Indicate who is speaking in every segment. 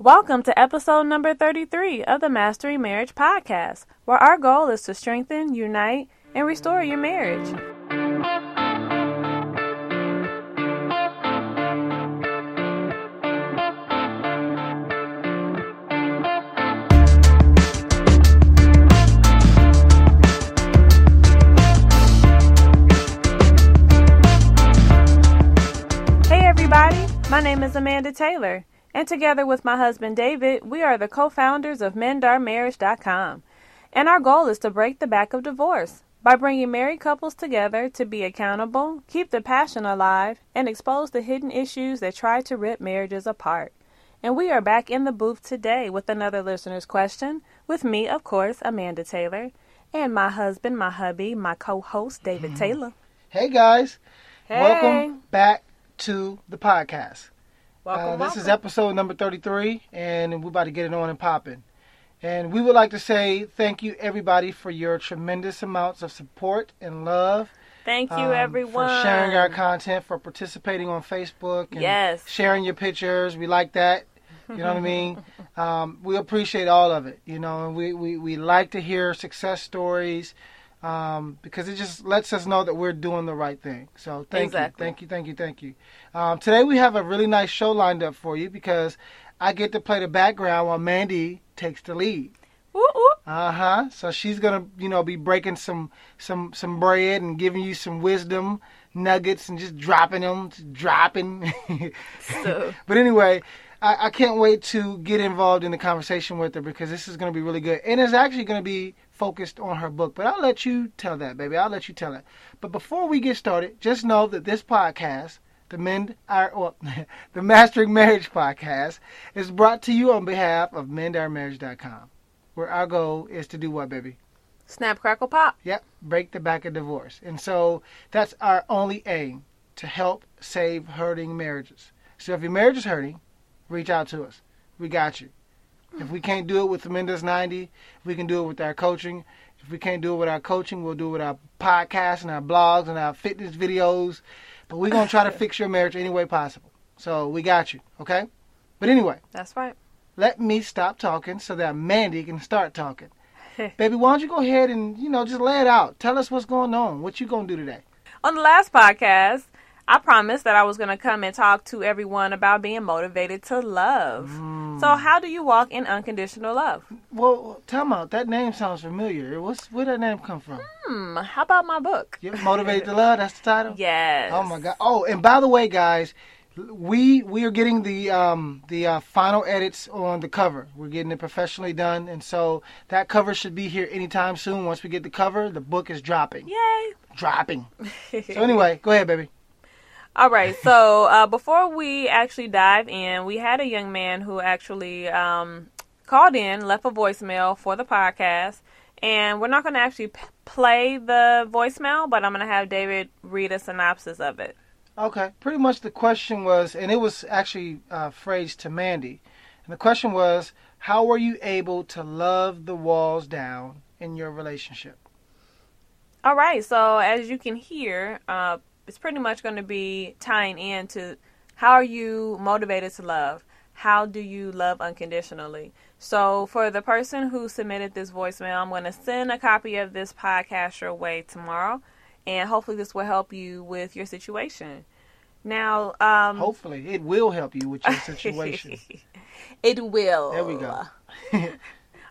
Speaker 1: Welcome to episode number 33 of the Mastering Marriage Podcast, where our goal is to strengthen, unite, and restore your marriage. Hey, everybody, my name is Amanda Taylor. And together with my husband David, we are the co founders of MendOurMarriage.com. And our goal is to break the back of divorce by bringing married couples together to be accountable, keep the passion alive, and expose the hidden issues that try to rip marriages apart. And we are back in the booth today with another listener's question, with me, of course, Amanda Taylor, and my husband, my hubby, my co host, David mm-hmm. Taylor.
Speaker 2: Hey guys,
Speaker 1: Hey.
Speaker 2: welcome back to the podcast.
Speaker 1: Welcome,
Speaker 2: Uh, this is episode number 33, and we're about to get it on and popping. And we would like to say thank you, everybody, for your tremendous amounts of support and love.
Speaker 1: Thank you,
Speaker 2: um,
Speaker 1: everyone.
Speaker 2: For sharing our content, for participating on Facebook, and
Speaker 1: Yes.
Speaker 2: sharing your pictures. We like that. You know what I mean? Um, we appreciate all of it, you know, and we, we, we like to hear success stories um, because it just lets us know that we're doing the right thing. So thank
Speaker 1: Exactly.
Speaker 2: you, thank you, thank you, thank you. Um, today we have a really nice show lined up for you because I get to play the background while Mandy takes the lead. Uh huh. So she's gonna, you know, be breaking some some some bread and giving you some wisdom nuggets and just dropping them, just dropping.
Speaker 1: So-
Speaker 2: but anyway, I, I can't wait to get involved in the conversation with her because this is gonna be really good, and it's actually gonna be focused on her book. But I'll let you tell that, baby. I'll let you tell it. But before we get started, just know that this podcast. The Mend Our well, the Mastering Marriage podcast is brought to you on behalf of MendOurMarriage.com where our goal is to do what, baby?
Speaker 1: Snap, crackle, pop.
Speaker 2: Yep, break the back of divorce. And so that's our only aim to help save hurting marriages. So if your marriage is hurting, reach out to us. We got you. If we can't do it with Mendes 90, we can do it with our coaching. If we can't do it with our coaching, we'll do it with our podcasts and our blogs and our fitness videos. But we're going to try to fix your marriage any way possible. So we got you, okay? But anyway,
Speaker 1: That's right.
Speaker 2: let me stop talking so that Mandy can start talking. Baby, why don't you go ahead and, you know, just lay it out. Tell us what's going on. What you going to do today?
Speaker 1: On the last podcast, I promised that I was going to come and talk to everyone about being motivated to love. So, how do you walk in unconditional love?
Speaker 2: Well, tell me, that name sounds familiar. What's Where that name come from?
Speaker 1: Hmm, how about my book?
Speaker 2: Motivated to Love, that's the title?
Speaker 1: Yes.
Speaker 2: Oh, my God. Oh, and by the way, guys, we we are getting the um the uh, final edits on the cover. We're getting it professionally done, and so that cover should be here anytime soon. Once we get the cover, the book is dropping.
Speaker 1: Yay.
Speaker 2: Dropping. So anyway, go ahead, baby.
Speaker 1: All right. So, uh, before we actually dive in, we had a young man who actually um, called in, left a voicemail for the podcast. And we're not going to actually p- play the voicemail, but I'm going to have David read a synopsis of it.
Speaker 2: Okay, pretty much the question was, and it was actually uh, phrased to Mandy, and the question was, how were you able to love the walls down in your relationship?
Speaker 1: All right, so as you can hear, uh, it's pretty much going to be tying into how are you motivated to love? How do you love unconditionally? So, for the person who submitted this voicemail, I'm going to send a copy of this podcast your way tomorrow, and hopefully, this will help you with your situation. Now, um,
Speaker 2: Hopefully, it will help you with your situation.
Speaker 1: it will.
Speaker 2: There we go.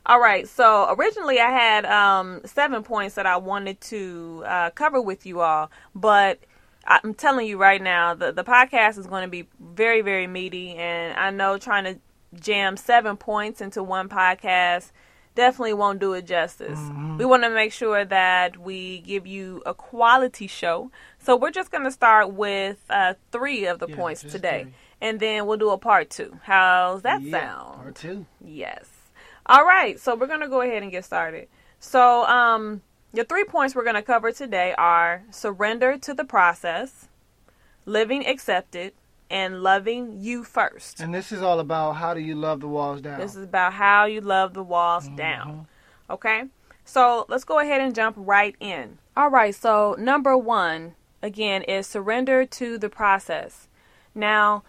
Speaker 1: All right. So originally I had um, seven points that I wanted to uh, cover with you all, but I'm telling you right now, the the podcast is going to be very very meaty, and I know trying to jam seven points into one podcast definitely won't do it justice. We want to make sure that we give you a quality show. So we're just going to start with uh, three of the
Speaker 2: Yeah,
Speaker 1: points today,
Speaker 2: three.
Speaker 1: and then we'll do a part two. How's that
Speaker 2: Yeah,
Speaker 1: sound?
Speaker 2: Part two.
Speaker 1: Yes. All right, so we're going to go ahead and get started. So, um, the three points we're going to cover today are surrender to the process, living accepted, and loving you first.
Speaker 2: And this is all about how do you love the walls down.
Speaker 1: This is about how you love the walls mm-hmm. down. Okay? So let's go ahead and jump right in. All right, so number one, again, is surrender to the process. Now,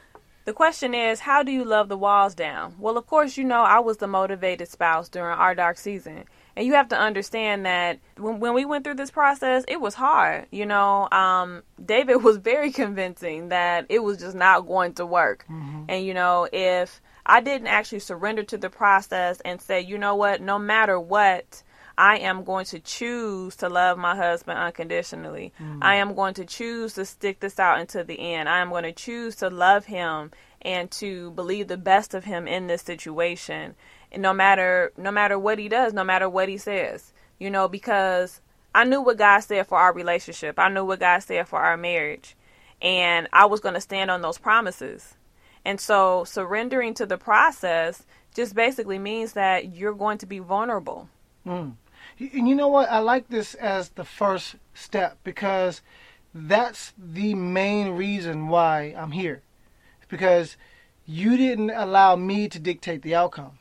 Speaker 1: The question is, how do you love the walls down? Well, of course, you know I was the motivated spouse during our dark season. And you have to understand that when, when we went through this process, it was hard. You know, um, David was very convincing that it was just not going to work. Mm-hmm. And, you know, if I didn't actually surrender to the process and say, you know what, no matter what, I am going to choose to love my husband unconditionally. Mm. I am going to choose to stick this out until the end. I am going to choose to love him and to believe the best of him in this situation. No matter no matter what he does, no matter what he says. You know, because I knew what God said for our relationship. I knew what God said for our marriage. And I was going to stand on those promises. And so surrendering to the process just basically means that you're going to be vulnerable.
Speaker 2: Mm. And you know what? I like this as the first step because that's the main reason why I'm here. Because you didn't allow me to dictate the outcome,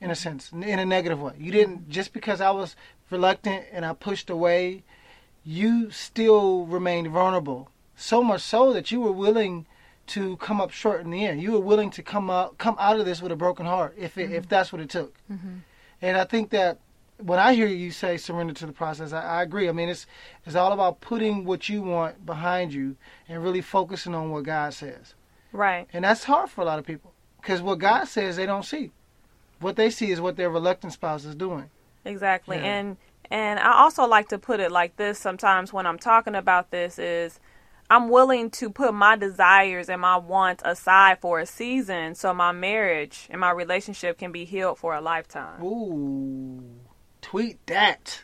Speaker 2: in a sense, in a negative way. You didn't, just because I was reluctant and I pushed away, you still remained vulnerable. So much so that you were willing to come up short in the end. You were willing to come out come out of this with a broken heart, if it, mm-hmm. if that's what it took. Mm-hmm. And I think that when I hear you say surrender to the process, I, I, agree. I mean, it's it's all about putting what you want behind you and really focusing on what God says.
Speaker 1: Right.
Speaker 2: And that's hard for a lot of people because what God says they don't see. What they see is what their reluctant spouse is doing.
Speaker 1: Exactly. Yeah. And and I also like to put it like this sometimes when I'm talking about this is I'm willing to put my desires and my wants aside for a season so my marriage and my relationship can be healed for a lifetime.
Speaker 2: Ooh. Tweet that.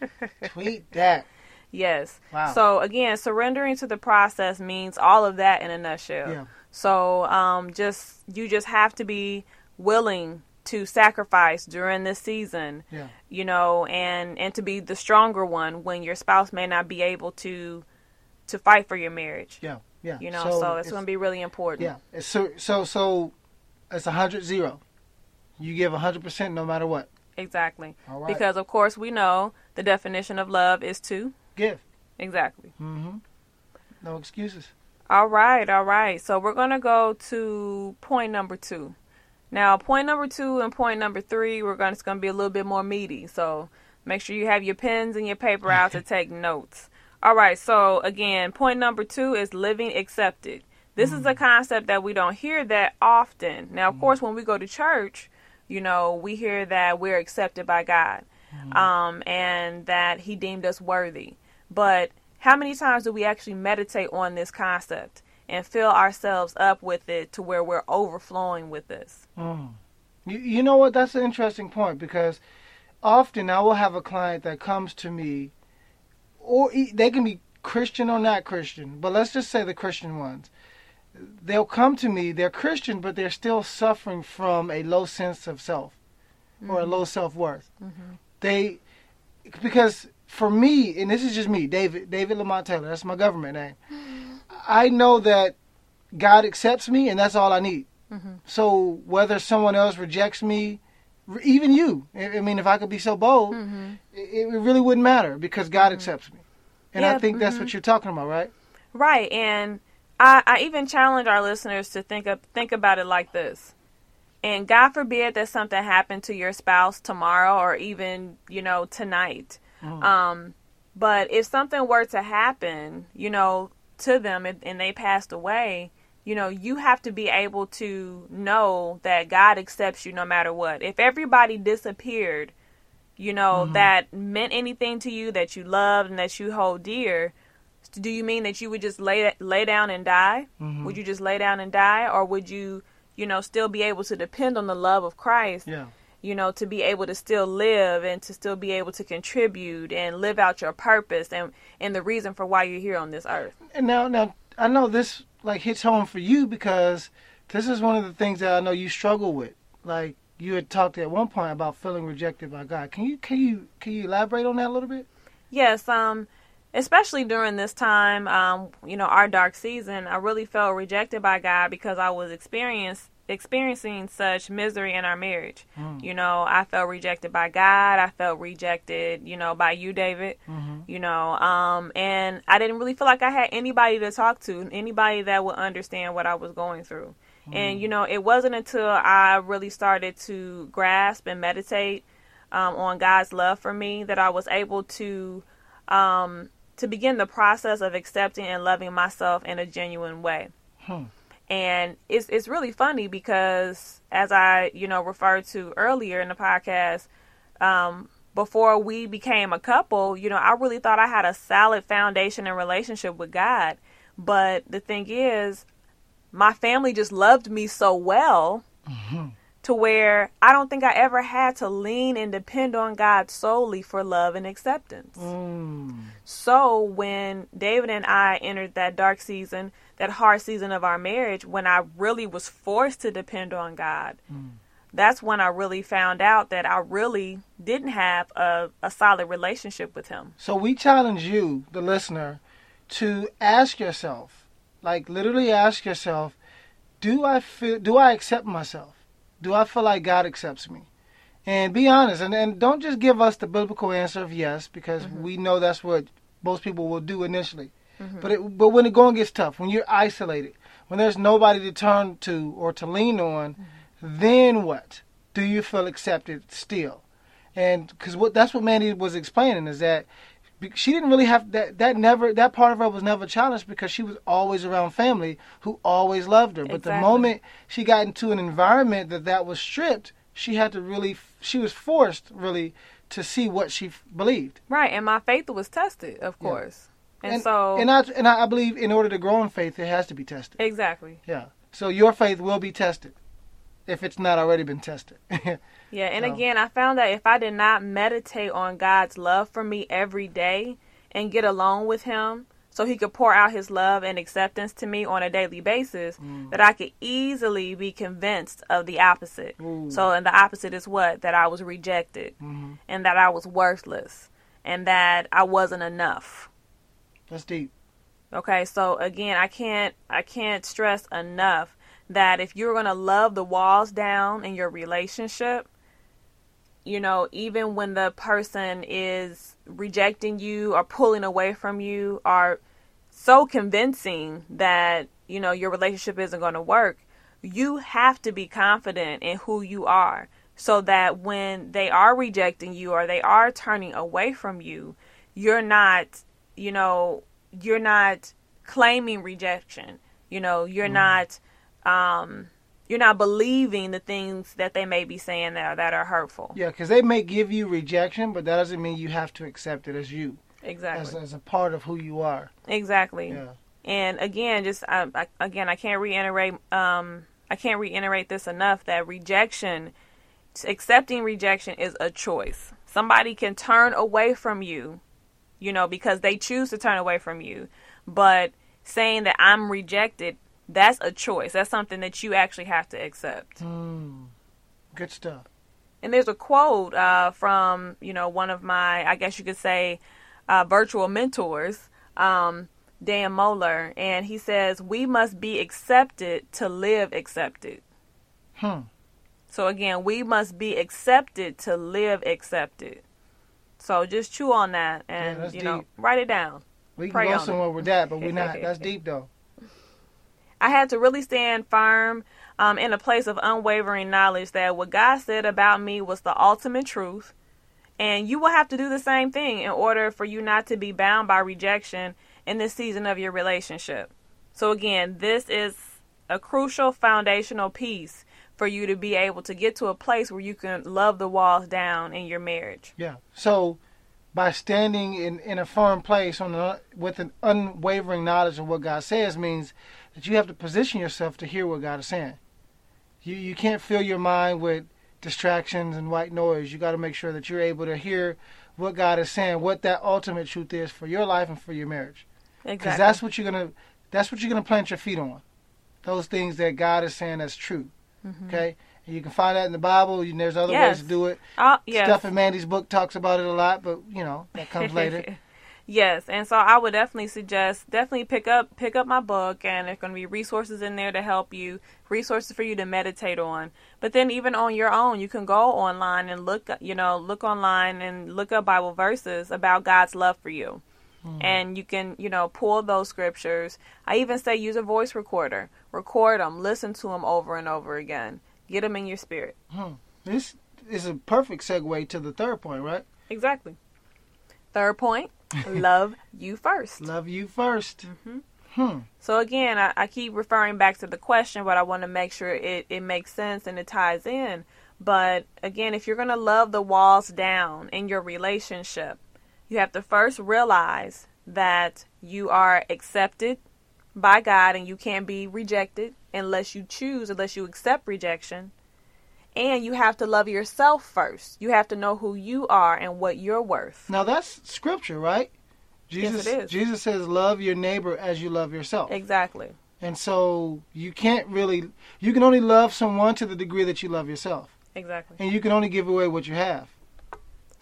Speaker 2: Tweet that.
Speaker 1: Yes. Wow. So again, surrendering to the process means all of that in a nutshell. Yeah. So um, just you just have to be willing to sacrifice during this season.
Speaker 2: Yeah.
Speaker 1: You know, and and to be the stronger one when your spouse may not be able to to fight for your marriage.
Speaker 2: Yeah. Yeah.
Speaker 1: You know, so, so it's, it's going to be really important.
Speaker 2: Yeah. So so so it's a hundred zero. You give a hundred percent no matter what.
Speaker 1: Exactly. Because of course we know the definition of love is to
Speaker 2: give.
Speaker 1: Exactly.
Speaker 2: mm-hmm No excuses.
Speaker 1: All right, all right. So we're going to go to point number 2. Now, point number 2 and point number 3, we're going to, it's going to be a little bit more meaty. So, make sure you have your pens and your paper out to take notes. All right, so again, point number 2 is living accepted. This mm. is a mm. concept that we don't hear that often. Now, of mm. course, when we go to church, you know, we hear that we're accepted by God mm-hmm. um, and that He deemed us worthy. But how many times do we actually meditate on this concept and fill ourselves up with it to where we're overflowing with this?
Speaker 2: Mm. You, you know what? That's an interesting point because often I will have a client that comes to me, or they can be Christian or not Christian, but let's just say the Christian ones they'll come to me, they're Christian, but they're still suffering from a low sense of self mm-hmm. or a low self worth. Mm-hmm. They, because for me, and this is just me, David, David Lamont Taylor, that's my government name. I know that God accepts me, and that's all I need. Mm-hmm. So whether someone else rejects me, even you, I mean, if I could be so bold, mm-hmm. it, really wouldn't matter because God mm-hmm. accepts me. And yeah, I think that's what mm-hmm. you're talking about, right?
Speaker 1: Right. And I, I even challenge our listeners to think of think about it like this. And God forbid that something happened to your spouse tomorrow or even, you know, tonight. Mm. Um, but if something were to happen, you know, to them and, and they passed away, you know, you have to be able to know that God accepts you no matter what. If everybody disappeared, you know, mm-hmm. that meant anything to you, that you loved and that you hold dear, do you mean that you would just lay lay down and die? Mm-hmm. Would you just lay down and die, or would you, you know, still be able to depend on the love of Christ?
Speaker 2: Yeah.
Speaker 1: You know, to be able to still live and to still be able to contribute and live out your purpose and and the reason for why you're here on this earth.
Speaker 2: And now, now I know this like hits home for you because this is one of the things that I know you struggle with. Like you had talked at one point about feeling rejected by God. Can you can you can you elaborate on that a little bit?
Speaker 1: Yes. Um especially during this time, um, you know, our dark season, I really felt rejected by God because I was experience, experiencing such misery in our marriage. Mm. You know, I felt rejected by God. I felt rejected, you know, by you, David. Mm-hmm. You know, um, and I didn't really feel like I had anybody to talk to, anybody that would understand what I was going through. And you know, it wasn't until I really started to grasp and meditate um, on God's love for me that I was able to um, to begin the process of accepting and loving myself in a genuine way.
Speaker 2: Hmm.
Speaker 1: And it's it's really funny because as I you know referred to earlier in the podcast, um, before we became a couple, you know, I really thought I had a solid foundation and relationship with God. But the thing is, my family just loved me so well
Speaker 2: Mm-hmm.
Speaker 1: to where I don't think I ever had to lean and depend on God solely for love and acceptance.
Speaker 2: Mm.
Speaker 1: So when David and I entered that dark season, that hard season of our marriage, when I really was forced to depend on God, that's when I really found out that I really didn't have a, a solid relationship with Him.
Speaker 2: So we challenge you, the listener, to ask yourself, like literally ask yourself, do I feel do I accept myself? Do I feel like God accepts me? And be honest and, and don't just give us the biblical answer of yes, because mm-hmm. we know that's what most people will do initially. Mm-hmm. But it, but when the going gets tough, when you're isolated, when there's nobody to turn to or to lean on, mm-hmm. then what? Do you feel accepted still? And because what that's what Mandy was explaining is that she didn't really have that that never that part of her was never challenged because she was always around family who always loved her. But the moment she got into an environment that that was stripped, she had to really she was forced really to see what she f- believed.
Speaker 1: Right, and my faith was tested, of course. And, so
Speaker 2: and I and I believe in order to grow in faith, it has to be tested.
Speaker 1: exactly.
Speaker 2: Yeah. So your faith will be tested if it's not already been tested.
Speaker 1: Yeah, and
Speaker 2: So-
Speaker 1: again, I found that if I did not meditate on God's love for me every day and get alone with Him so He could pour out His love and acceptance to me on a daily basis,
Speaker 2: Mm.
Speaker 1: that I could easily be convinced of the opposite.
Speaker 2: Ooh.
Speaker 1: So, and the opposite is what? That I was rejected
Speaker 2: Mhm.
Speaker 1: and that I was worthless and that I wasn't enough.
Speaker 2: That's deep.
Speaker 1: Okay, so again, I can't I can't stress enough that if you're going to love the walls down in your relationship, you know, even when the person is rejecting you or pulling away from you or so convincing that, you know, your relationship isn't going to work, you have to be confident in who you are so that when they are rejecting you or they are turning away from you, you're not, you know, you're not claiming rejection. You know, you're not um you're not believing the things that they may be saying that are, that are hurtful.
Speaker 2: Yeah, because they may give you rejection, but that doesn't mean you have to accept it as you, as,
Speaker 1: Exactly.
Speaker 2: as a part of who you are.
Speaker 1: Exactly.
Speaker 2: Yeah.
Speaker 1: And again, just I, I, again, I can't reiterate. Um, I can't reiterate this enough that rejection, accepting rejection, is a choice. Somebody can turn away from you, you know, because they choose to turn away from you. But saying that I'm rejected, that's a choice. That's something that you actually have to accept.
Speaker 2: Mm. Good stuff.
Speaker 1: And there's a quote uh, from, you know, one of my, I guess you could say, uh, virtual mentors, um, Dan Mohler, and he says, "We must be accepted to live accepted."
Speaker 2: Hmm.
Speaker 1: So again, we must be accepted to live accepted. So just chew on that and
Speaker 2: that's
Speaker 1: you know
Speaker 2: deep.
Speaker 1: write it down.
Speaker 2: We can
Speaker 1: Pray
Speaker 2: go
Speaker 1: on it.
Speaker 2: somewhere with that, but we're not. That's deep though.
Speaker 1: I had to really stand firm um, in a place of unwavering knowledge that what God said about me was the ultimate truth. And you will have to do the same thing in order for you not to be bound by rejection in this season of your relationship. So, again, this is a crucial foundational piece for you to be able to get to a place where you can love the walls down in your marriage.
Speaker 2: Yeah. So, by standing in, in a firm place on the, with an unwavering knowledge of what God says means that you have to position yourself to hear what God is saying. You you can't fill your mind with distractions and white noise. You got to make sure that you're able to hear what God is saying, what that ultimate truth is for your life and for your marriage.
Speaker 1: Exactly.
Speaker 2: Because that's what you're gonna that's what you're gonna plant your feet on. Those things that God is saying that's true. Okay, and you can find that in the Bible. And there's other
Speaker 1: Mm-hmm. Yes.
Speaker 2: ways to do it.
Speaker 1: Oh, yes.
Speaker 2: Stuff in Mandy's book talks about it a lot, but you know that comes later.
Speaker 1: yes, and so I would definitely suggest definitely pick up pick up my book, and there's going to be resources in there to help you, resources for you to meditate on. But then even on your own, you can go online and look, you know, look online and look up Bible verses about God's love for you. And you can, you know, pull those scriptures. I even say use a voice recorder, record them, listen to them over and over again, get them in your spirit.
Speaker 2: Hmm. This is a perfect segue to the third point, right?
Speaker 1: Exactly. Third point, love you first.
Speaker 2: Love you 1st
Speaker 1: hmm
Speaker 2: Hmm.
Speaker 1: So again, I, I keep referring back to the question, but I want to make sure it, it makes sense and it ties in. But again, if you're going to love the walls down in your relationship, you have to first realize that you are accepted by God and you can't be rejected unless you choose, unless you accept rejection. And you have to love yourself first. You have to know who you are and what you're worth.
Speaker 2: Now that's scripture, right? Jesus,
Speaker 1: it is.
Speaker 2: Jesus says, "Love your neighbor as you love yourself."
Speaker 1: Exactly.
Speaker 2: And so you can't really, you can only love someone to the degree that you love yourself,
Speaker 1: Exactly.
Speaker 2: and you can only give away what you have.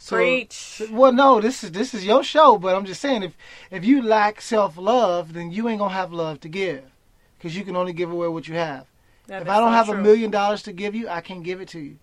Speaker 2: So,
Speaker 1: Preach.
Speaker 2: Well, no, this is this is your show, but I'm just saying, if if you lack self love, then you ain't gonna have love to give, because you can only give away what you have.
Speaker 1: That
Speaker 2: if I don't have
Speaker 1: true.
Speaker 2: a million dollars to give you, I can't give it to you,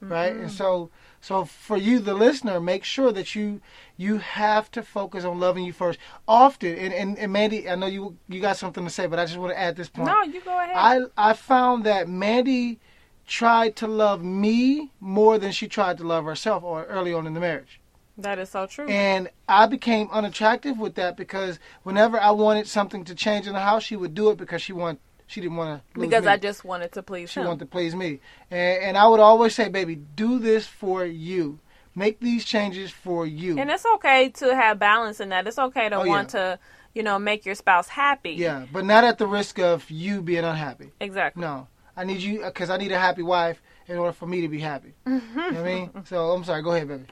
Speaker 2: right? And mm-hmm. so, so for you, the listener, make sure that you you have to focus on loving you first. Often, and and, and Mandy, I know you you got something to say, but I just want to add this point.
Speaker 1: No, you go ahead.
Speaker 2: I I found that Mandy tried to love me more than she tried to love herself or early on in the marriage.
Speaker 1: that is so true.
Speaker 2: And I became unattractive with that because whenever I wanted something to change in the house, she would do it because she want she didn't want to
Speaker 1: because
Speaker 2: me.
Speaker 1: I just wanted to please
Speaker 2: she
Speaker 1: him.
Speaker 2: wanted to please me. And, and I would always say, baby, do this for you. Make these changes for you.
Speaker 1: and it's okay to have balance in that. It's okay to
Speaker 2: Oh,
Speaker 1: want to, you know, make your spouse happy.
Speaker 2: yeah, but not at the risk of you being unhappy.
Speaker 1: Exactly.
Speaker 2: No, I need you because I need a happy wife in order for me to be happy. you know what I mean? So I'm sorry. Go ahead, baby.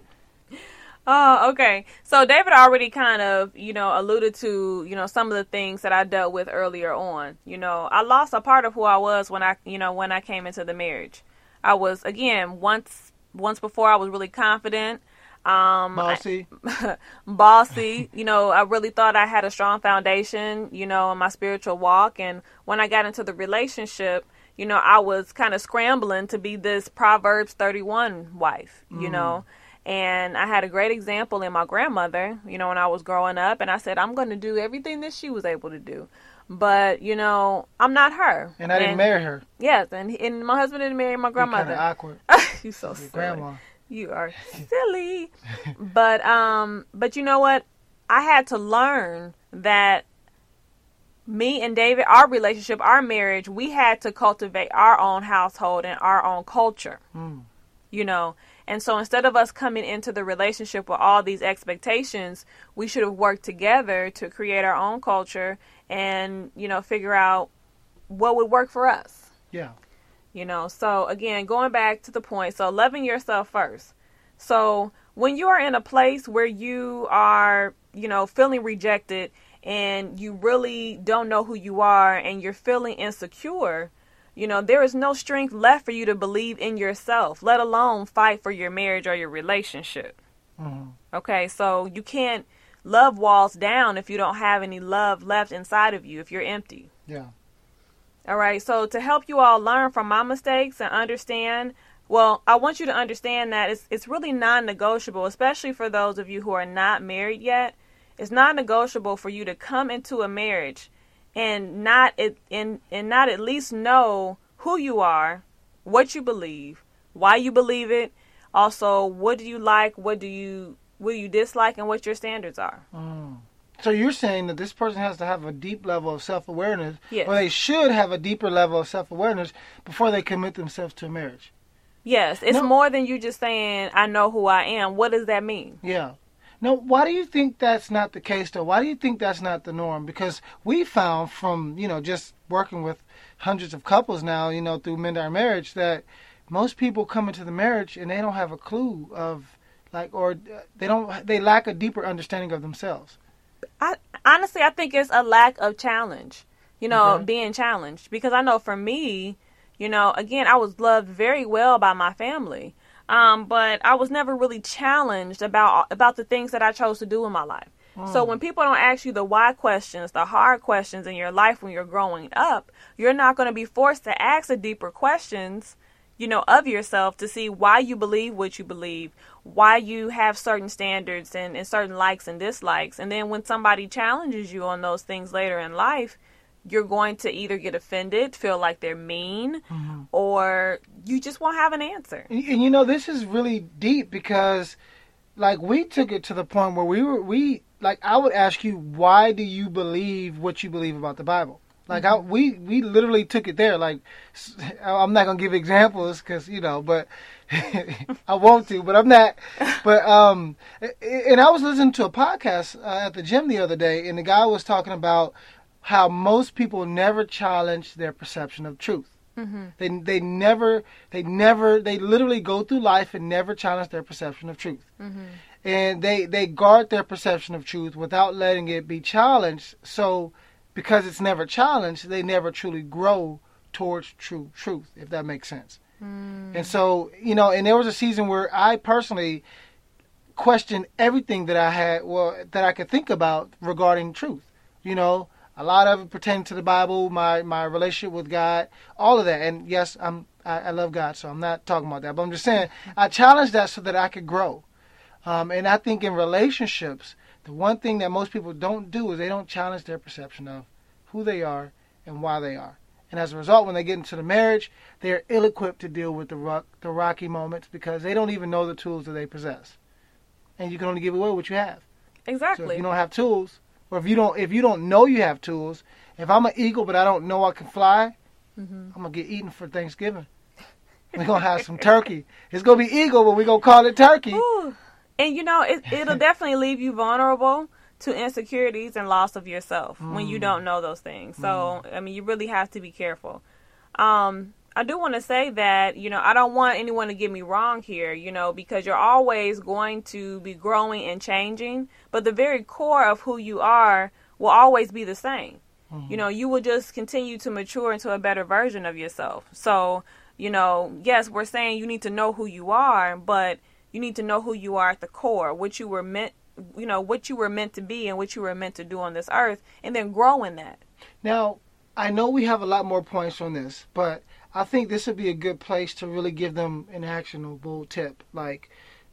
Speaker 1: Oh, okay. So David already kind of, you know, alluded to, you know, some of the things that I dealt with earlier on. You know, I lost a part of who I was when I, you know, when I came into the marriage. I was again once once before I was really confident. Um I-
Speaker 2: Bossy.
Speaker 1: bossy. You know, I really thought I had a strong foundation, you know, in my spiritual walk. And when I got into the relationship, you know, I was kind of scrambling to be this Proverbs 31 wife, you know. And I had a great example in my grandmother, you know, when I was growing up. And I said, I'm going to do everything that she was able to do. But, you know, I'm not her.
Speaker 2: and I didn't marry her.
Speaker 1: Yes. And, and my husband didn't marry my grandmother.
Speaker 2: of awkward.
Speaker 1: you so
Speaker 2: Your
Speaker 1: silly.
Speaker 2: grandma.
Speaker 1: You are silly. but um but you know what? I had to learn that me and David, our relationship, our marriage, we had to cultivate our own household and our own culture.
Speaker 2: Mm.
Speaker 1: You know, and so instead of us coming into the relationship with all these expectations, we should have worked together to create our own culture and, you know, figure out what would work for us.
Speaker 2: Yeah.
Speaker 1: You know, so again, going back to the point, so loving yourself first. So when you are in a place where you are, you know, feeling rejected and you really don't know who you are and you're feeling insecure, you know, there is no strength left for you to believe in yourself, let alone fight for your marriage or your relationship.
Speaker 2: hmm
Speaker 1: Okay, so you can't love walls down if you don't have any love left inside of you, if you're empty.
Speaker 2: Yeah.
Speaker 1: All right. So to help you all learn from my mistakes and understand, well, I want you to understand that it's it's really non-negotiable, especially for those of you who are not married yet. It's non-negotiable for you to come into a marriage and not it and and not at least know who you are, what you believe, why you believe it, also what do you like, what do you what do you dislike, and what your standards are.
Speaker 2: Mm. So you're saying that this person has to have a deep level of self awareness,
Speaker 1: Yes.
Speaker 2: or they should have a deeper level of self awareness before they commit themselves to a marriage.
Speaker 1: Yes, it's
Speaker 2: No.
Speaker 1: more than you just saying I know who I am. What does that mean?
Speaker 2: Yeah. Now, why do you think that's not the case, though? Why do you think that's not the norm? Because we found from, you know, just working with hundreds of couples now, you know, through Mend Our Marriage, that most people come into the marriage and they don't have a clue of, like, or uh, they don't, they lack a deeper understanding of themselves.
Speaker 1: I honestly I think it's a lack of challenge. You know,
Speaker 2: Okay.
Speaker 1: being challenged because I know for me, you know, again, I was loved very well by my family. Um, but I was never really challenged about about the things that I chose to do in my life. So when people don't ask you the why questions, the hard questions in your life when you're growing up, you're not going to be forced to ask the deeper questions, you know, of yourself to see why you believe what you believe, why you have certain standards and, and certain likes and dislikes. And then when somebody challenges you on those things later in life, you're going to either get offended, feel like they're mean, mm-hmm. or you just won't have an answer.
Speaker 2: And, and, you know, this is really deep because, like, we took it to the point where we were, we, like, I would ask you, why do you believe what you believe about the Bible? Like, mm-hmm. I, we, we literally took it there. Like, I'm not going to give examples because, you know, but I want to, but I'm not. But, um, and I was listening to a podcast uh, at the gym the other day, and the guy was talking about, how most people never challenge their perception of truth. Mm-hmm. They they never they never they literally go through life and never challenge their perception of truth. Mm-hmm. And they they guard their perception of truth without letting it be challenged. So because it's never challenged, they never truly grow towards true truth, if that makes sense. Mm. And so, you know, and there was a season where I personally questioned everything that I had well that I could think about regarding truth. You know, a lot of it pertains to the Bible, my my relationship with God, all of that. And yes, I'm I, I love God, so I'm not talking about that. But I'm just saying I challenge that so that I could grow. Um, and I think in relationships, the one thing that most people don't do is they don't challenge their perception of who they are and why they are. And as a result, when they get into the marriage, they are ill-equipped to deal with the rock, the rocky moments because they don't even know the tools that they possess. And you can only give away what you have.
Speaker 1: Exactly.
Speaker 2: So if you don't have tools, or if you don't if you don't know you have tools, if I'm an eagle but I don't know I can fly, mm-hmm. I'm gonna get eaten for Thanksgiving. We're gonna have some turkey. It's gonna be eagle, but we're gonna call it turkey.
Speaker 1: Ooh. And you know, it, it'll definitely leave you vulnerable to insecurities and loss of yourself mm. when you mm. don't know those things. So, mm. I mean, you really have to be careful. Um, I do want to say that, you know, I don't want anyone to get me wrong here, you know, because you're always going to be growing and changing, but the very core of who you are will always be the same. Mm-hmm. You know, you will just continue to mature into a better version of yourself. So, you know, yes, we're saying you need to know who you are, but you need to know who you are at the core, what you were meant, you know, what you were meant to be and what you were meant to do on this earth, and then grow in that.
Speaker 2: Now, I know we have a lot more points on this, but I think this would be a good place to really give them an actionable tip. Like,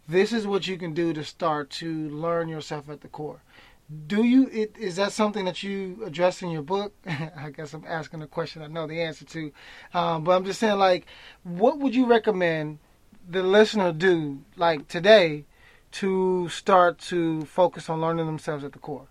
Speaker 2: this is what you can do to start to learn yourself at the core. Do you? It, is that something that you address in your book? I guess I'm asking a question I know the answer to, um, but I'm just saying, like, what would you recommend the listener do, like today, to start to focus on learning themselves at the core?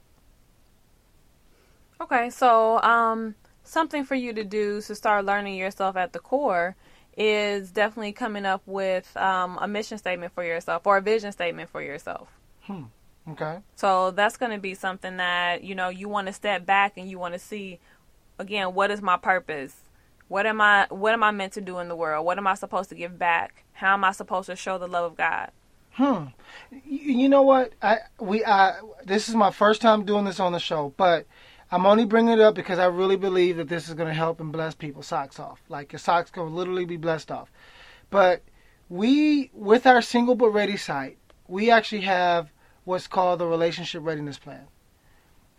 Speaker 1: Okay, so um, something for you to do to start learning yourself at the core is definitely coming up with um, a mission statement for yourself or a vision statement for yourself.
Speaker 2: Hmm. Okay.
Speaker 1: So that's going to be something that you know you want to step back and you want to see again what is my purpose what am i what am i meant to do in the world what am i supposed to give back how am i supposed to show the love of god
Speaker 2: hmm you know what i we i this is my first time doing this on the show but I'm only bringing it up because I really believe that this is going to help and bless people's socks off. Like your socks can literally be blessed off. But we, with our single but ready site, we actually have what's called the relationship readiness plan.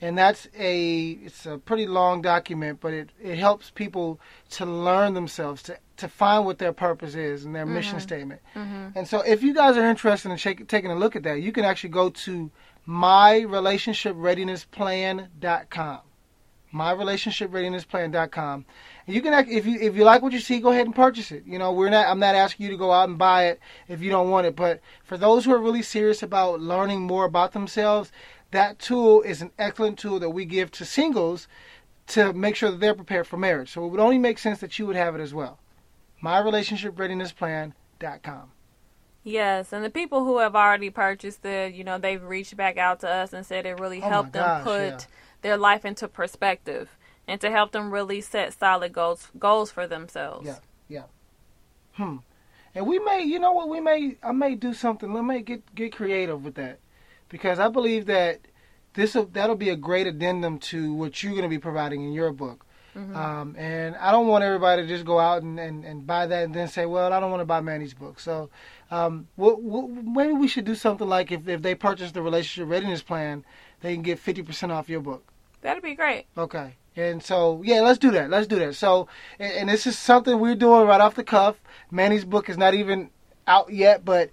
Speaker 2: And that's a it's a pretty long document, but it, it helps people to learn themselves, to, to find what their purpose is and their mm-hmm. mission statement. Mm-hmm. And so if you guys are interested in taking a look at that, you can actually go to myrelationshipreadinessplan.com. Myrelationshipreadinessplan.com. And you can if you if you like what you see, go ahead and purchase it. You know, we're not I'm not asking you to go out and buy it if you don't want it, but for those who are really serious about learning more about themselves, that tool is an excellent tool that we give to singles to make sure that they're prepared for marriage. So it would only make sense that you would have it as well. Myrelationshipreadinessplan.com.
Speaker 1: Yes, and the people who have already purchased it, you know, they've reached back out to us and said it really oh helped them put yeah. their life into perspective and to help them really set solid goals goals for themselves.
Speaker 2: Yeah, yeah. Hmm. And we may, you know what, we may, I may do something. Let me get get creative with that, because I believe that this that'll be a great addendum to what you're going to be providing in your book. Mm-hmm. Um, and I don't want everybody to just go out and, and, and buy that and then say, well, I don't want to buy Mandy's book. So um, we'll, we'll, maybe we should do something like if, if they purchase the relationship readiness plan, they can get 50% off your book.
Speaker 1: That'd be great.
Speaker 2: Okay. And so, yeah, let's do that. Let's do that. So, and, and this is something we're doing right off the cuff. Mandy's book is not even out yet, but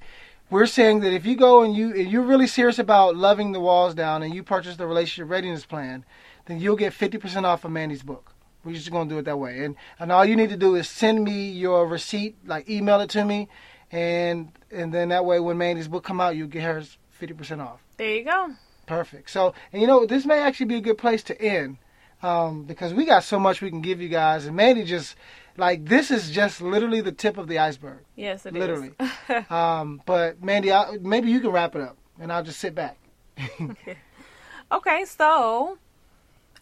Speaker 2: we're saying that if you go and you and you're really serious about loving the walls down and you purchase the relationship readiness plan, then you'll get 50% off of Mandy's book. We're just going to do it that way. And and all you need to do is send me your receipt, like email it to me, and and then that way when Mandy's book come out, you get hers 50% off.
Speaker 1: There you go.
Speaker 2: Perfect. So, and you know, this may actually be a good place to end um, because we got so much we can give you guys, and Mandy just like this is just literally the tip of the iceberg.
Speaker 1: Yes, it is.
Speaker 2: literally. um, but Mandy, I, maybe you can wrap it up, and I'll just sit back.
Speaker 1: Okay. okay, so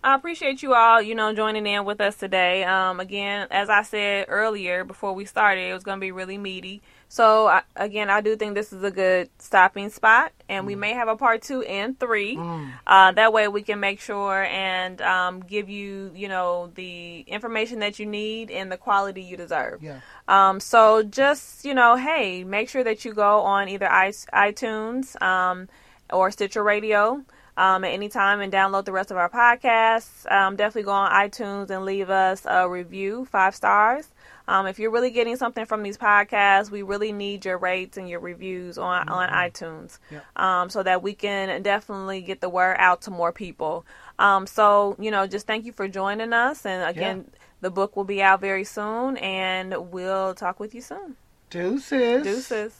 Speaker 1: I appreciate you all, you know, joining in with us today. Um, again, as I said earlier before we started, it was going to be really meaty. So I, again, I do think this is a good stopping spot, and we may have a part two and three.
Speaker 2: Mm.
Speaker 1: Uh, that way, we can make sure and um, give you, you know, the information that you need and the quality you deserve.
Speaker 2: Yeah.
Speaker 1: Um, so just, you know, hey, make sure that you go on either iTunes um, or Stitcher Radio um, at any time and download the rest of our podcasts. Um, definitely go on iTunes and leave us a review, five stars. Um, if you're really getting something from these podcasts, we really need your rates and your reviews on, on iTunes
Speaker 2: Yeah.
Speaker 1: um, so that we can definitely get the word out to more people. Um, so, you know, just thank you for joining us. And again, the book will be out very soon, and we'll talk with you soon.
Speaker 2: Deuces.
Speaker 1: Deuces.